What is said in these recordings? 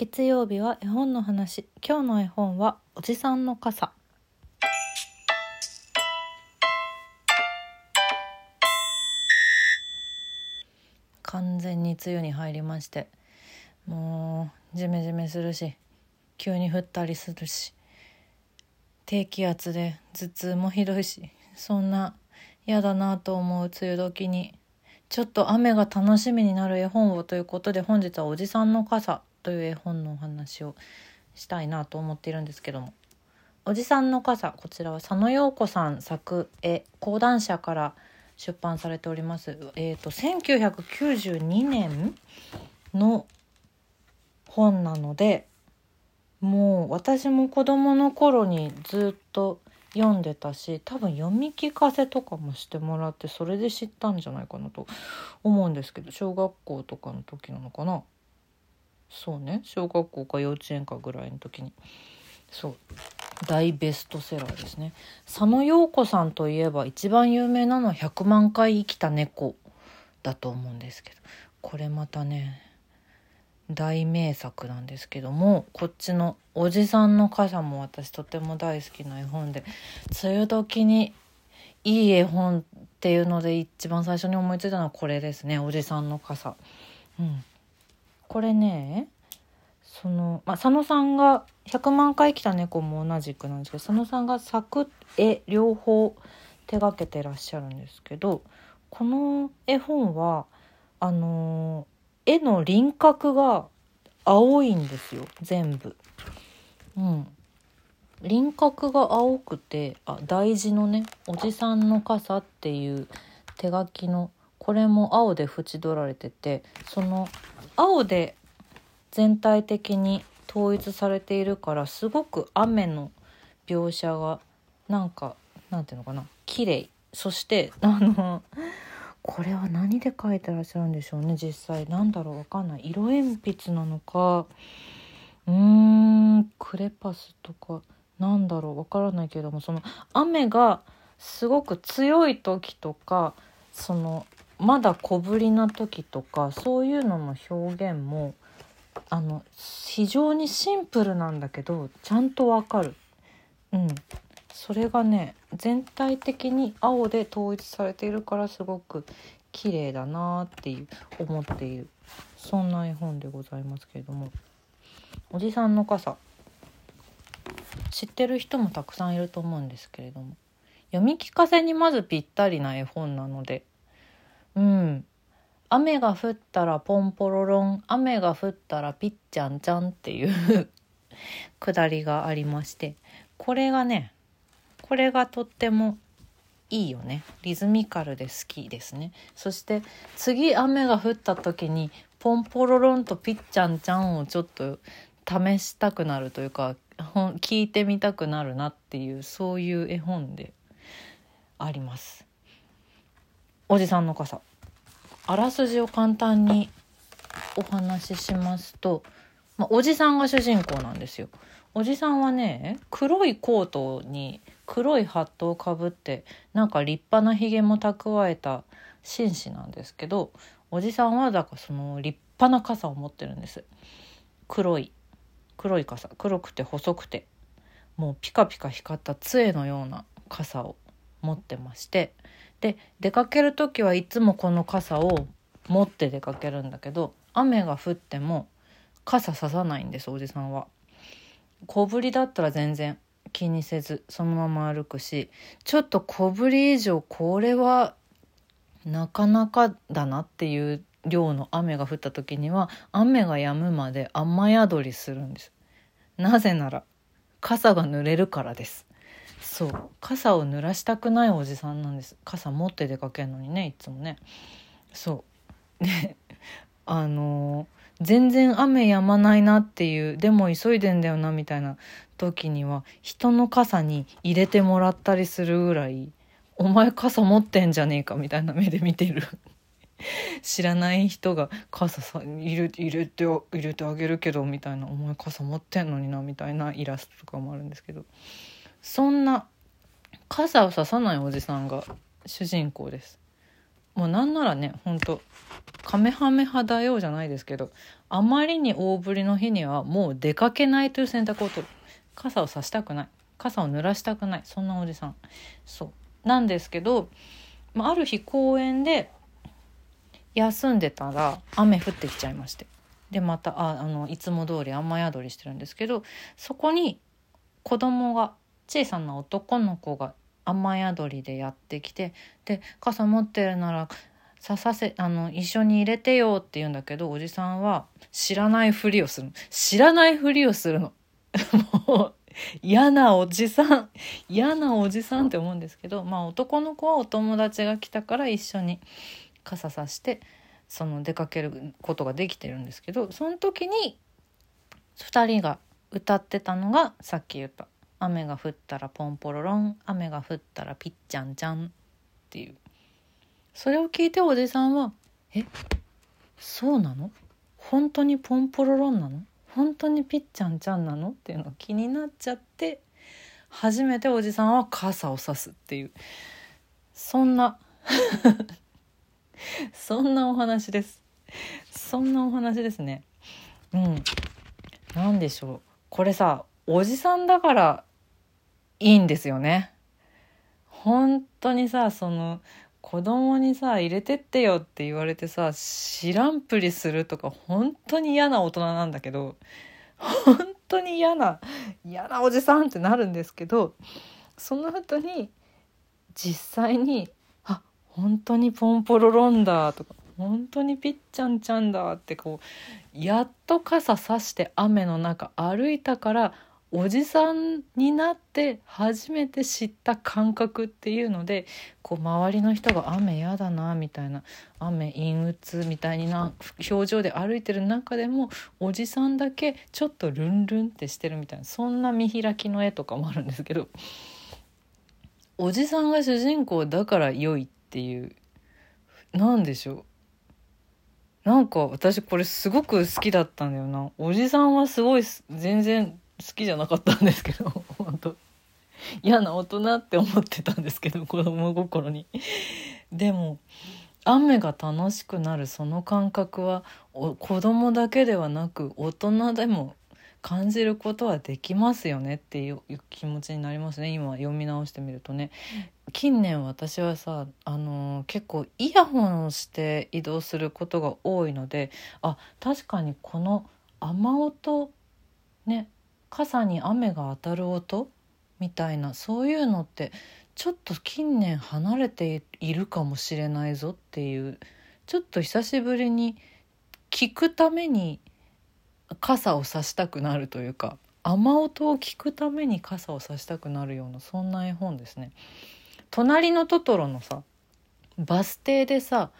月曜日は絵本の話。今日の絵本はおじさんの傘。完全に梅雨に入りまして。もうジメジメするし急に降ったりするし。低気圧で頭痛もひどいしそんな嫌だなと思う梅雨時に。ちょっと雨が楽しみになる絵本をということで本日は「おじさんの傘」という絵本のお話をしたいなと思っているんですけども「おじさんの傘」こちらは佐野陽子さん作絵講談社から出版されております。えっ、ー、と1992年の本なのでもう私も子供の頃にずっと読んでたし多分読み聞かせとかもしてもらってそれで知ったんじゃないかなと思うんですけど小学校とかの時なのかなそうね。小学校か幼稚園かぐらいの時に。そう。大ベストセラーですね。佐野陽子さんといえば一番有名なのは「100万回生きた猫」だと思うんですけど。これまたね大名作なんですけどもこっちの「おじさんの傘」も私とても大好きな絵本で梅雨時にいい絵本っていうので一番最初に思いついたのはこれですね「おじさんの傘」。うん、これねその、まあ、佐野さんが「100万回来た猫」も同じくなんですけど佐野さんが作絵両方手がけてらっしゃるんですけどこの絵本はあの絵の輪郭が青いんですよ全部。うん、輪郭が青くてあ大事のね「おじさんの傘」っていう手書きのこれも青で縁取られててその青で全体的に統一されているからすごく雨の描写がなんかなんていうのかな綺麗。そして あのこれは何で描いてらっしゃるんでしょうね実際。なんだろうわかんない。色鉛筆なのかうーんクレパスとかなんだろうわからないけどもその雨がすごく強い時とかそのまだ小ぶりな時とかそういうのの表現もあの非常にシンプルなんだけどちゃんとわかる。うん、それがね全体的に青で統一されているからすごく綺麗だなっていう思っている。そんな絵本でございますけれども。おじさんの傘。知ってる人もたくさんいると思うんですけれども。読み聞かせにまずぴったりな絵本なのでうん。雨が降ったらポンポロロン雨が降ったらピッチャンチャンっていう くだりがありましてこれがねこれがとってもいいよね。リズミカルで好きですね。そして次雨が降った時にポンポロロンとピッチャンちゃんをちょっと試したくなるというか聞いてみたくなるなっていうそういう絵本であります。おじさんの傘。あらすじを簡単にお話ししますと、まあ、おじさんが主人公なんですよ。おじさんはね黒いコートに黒いハットをかぶってなんか立派なひげも蓄えた紳士なんですけどおじさんはだからその立派な傘を持ってるんです。黒い黒い傘。黒くて細くてもうピカピカ光った杖のような傘を持ってましてで出かける時はいつもこの傘を持って出かけるんだけど雨が降っても傘ささないんですおじさんは。小ぶりだったら全然気にせずそのまま歩くしちょっと小ぶり以上これはなかなかだなっていう量の雨が降った時には雨が止むまで雨宿りするんですなぜなら傘が濡れるからですそう。傘を濡らしたくないおじさんなんです。傘持って出かけるのにねいつもね。そう。であのー全然雨止まないなっていうでも急いでんだよなみたいな時には人の傘に入れてもらったりするぐらい「お前傘持ってんじゃねえか」みたいな目で見てる。知らない人が傘さ入れ入れて入れてあげるけどみたいな「お前傘持ってんのにな」みたいなイラストとかもあるんですけど。そんな傘をささないおじさんが主人公です。もうなんならねほんとカメハメ派だよじゃないですけどあまりに大降りの日にはもう出かけないという選択を取る。傘を差したくない。傘を濡らしたくない。そんなおじさん。そう。なんですけど、まあ、ある日公園で休んでたら雨降ってきちゃいまして。でまたああのいつも通り雨宿りしてるんですけどそこに子供が小さな男の子が雨宿りでやってきてで傘持ってるならささせあの一緒に入れてよって言うんだけどおじさんは知らないふりをする知らないふりをするの。もう嫌なおじさん。嫌なおじさんって思うんですけどまあ男の子はお友達が来たから一緒に傘さしてその出かけることができてるんですけどその時に2人が歌ってたのがさっき言った「雨が降ったらポンポロロン雨が降ったらピッチャンちゃん」っていう。それを聞いておじさんは「えそうなの？本当にポンポロロンなの？本当にピッチャンちゃんなの?」っていうのが気になっちゃって初めておじさんは傘を差すっていう。そんな そんなお話です。そんなお話ですね。うん。何でしょう。これさおじさんだからいいんですよね。本当にさその子供にさ入れてってよって言われてさ知らんぷりするとか本当に嫌な大人なんだけど本当に嫌な嫌なおじさんってなるんですけどその後に実際にあ本当にポンポロロンだとか本当にピッチャンちゃんだってこうやっと傘さして雨の中歩いたからおじさんになって初めて知った感覚っていうのでこう周りの人が「雨やだな」みたいな「雨陰鬱」みたいな表情で歩いてる中でもおじさんだけちょっとルンルンってしてるみたいなそんな見開きの絵とかもあるんですけどおじさんが主人公だから良いっていう何でしょう。なんか私これすごく好きだったんだよな。おじさんはすごい全然きじゃなかったんですけど 本当。嫌な大人って思ってたんですけど子供心に。でも雨が楽しくなるその感覚は子供だけではなく大人でも感じることはできますよねっていう気持ちになりますね。今読み直してみるとね。近年私はさあのー、結構イヤホンをして移動することが多いのであ確かにこの雨音ね傘に雨が当たる音？みたいなそういうのってちょっと近年離れているかもしれないぞっていう。ちょっと久しぶりに聞くために傘を差したくなるというか雨音を聞くために傘を差したくなるようなそんな絵本ですね。隣のトトロのさバス停でさ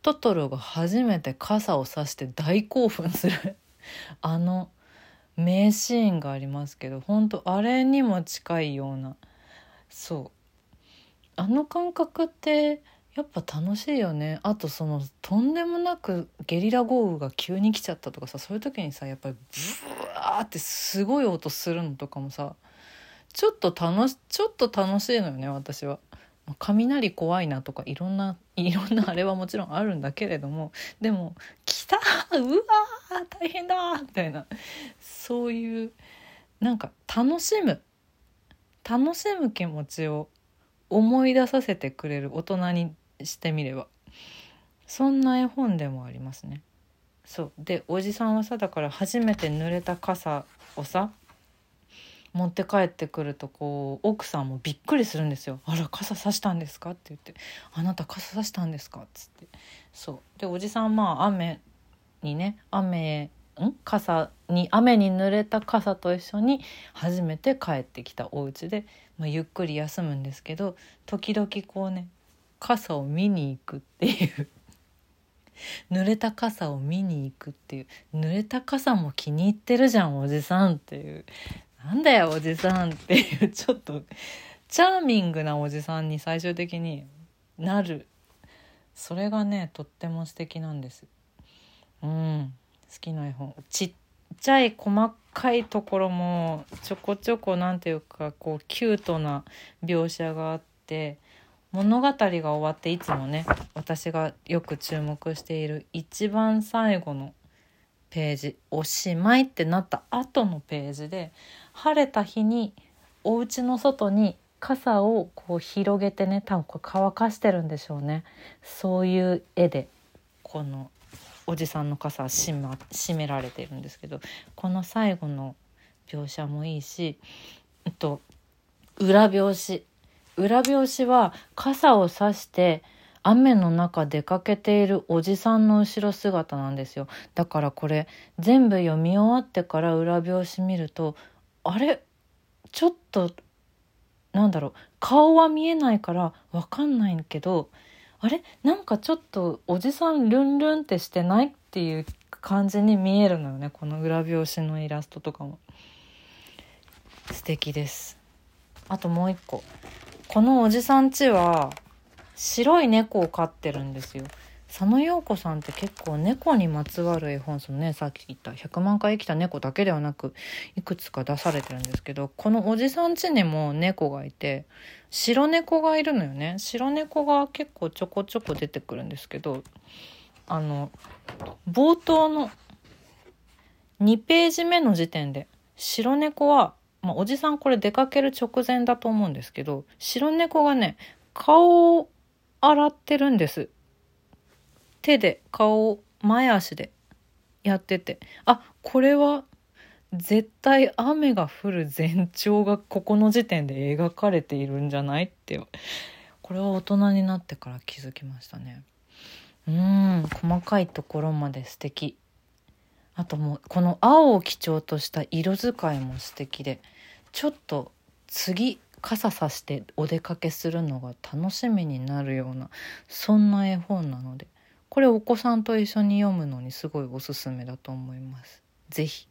トトロが初めて傘を差して大興奮する。あの名シーンがありますけど本当あれにも近いような。そう。あの感覚ってやっぱ楽しいよね。あとそのとんでもなくゲリラ豪雨が急に来ちゃったとかさそういう時にさやっぱりブワーってすごい音するのとかもさちょっと楽しちょっと楽しいのよね私は。ま雷怖いなとかいろんな いろんなあれはもちろんあるんだけれどもでも「来たうわ大変だ!」みたいなそういうなんか楽しむ楽しむ気持ちを思い出させてくれる大人にしてみればそんな絵本でもありますね。そうでおじさんはさだから初めて濡れた傘をさ持って帰ってくるとこう奥さんもびっくりするんですよ「あら傘さしたんですか?」って言って「あなた傘さしたんですか?」っつって。そう。でおじさんまあ雨にね雨ん？傘に雨に濡れた傘と一緒に初めて帰ってきたお家で、まあ、ゆっくり休むんですけど時々こうね傘を見に行くっていう。濡れた傘を見に行くっていう。濡れた傘も気に入ってるじゃんおじさんっていう。なんだよおじさんっていうちょっとチャーミングなおじさんに最終的になる。それがねとっても素敵なんです。うん。好きな絵本。ちっちゃい細かいところもちょこちょこ何ていうかこうキュートな描写があって物語が終わっていつもね私がよく注目している一番最後のページ「おしまい」ってなった後のページで晴れた日にお家の外に傘をこう広げてね多分これ乾かしてるんでしょうね。そういう絵でこのおじさんの傘は閉,、ま、閉められてるんですけどこの最後の描写もいいし、えっと、裏表紙。裏表紙は傘を差して雨の中出かけているおじさんの後ろ姿なんですよ。だからこれ全部読み終わってから裏表紙見るとあれ？ちょっとなんだろう。顔は見えないから分かんないけどあれ？なんかちょっとおじさんルンルンってしてないっていう感じに見えるのよねこの裏表紙のイラストとかも。素敵です。あともう一個。このおじさんちは白い猫を飼ってるんですよ。佐野陽子さんって結構猫にまつわる絵本そのね。さっき言った。100万回生きた猫だけではなくいくつか出されてるんですけどこのおじさん家にも猫がいて白猫がいるのよね。白猫が結構ちょこちょこ出てくるんですけどあの冒頭の2ページ目の時点で白猫は、まあ、おじさんこれ出かける直前だと思うんですけど白猫がね顔を洗ってるんです。手で顔を前足でやってて。あこれは絶対雨が降る前兆がここの時点で描かれているんじゃないって。これは大人になってから気づきましたね。うん細かいところまで素敵。あともうこの青を基調とした色使いも素敵で。ちょっと次傘さしてお出かけするのが楽しみになるようなそんな絵本なので。これお子さんと一緒に読むのにすごいおすすめだと思います。ぜひ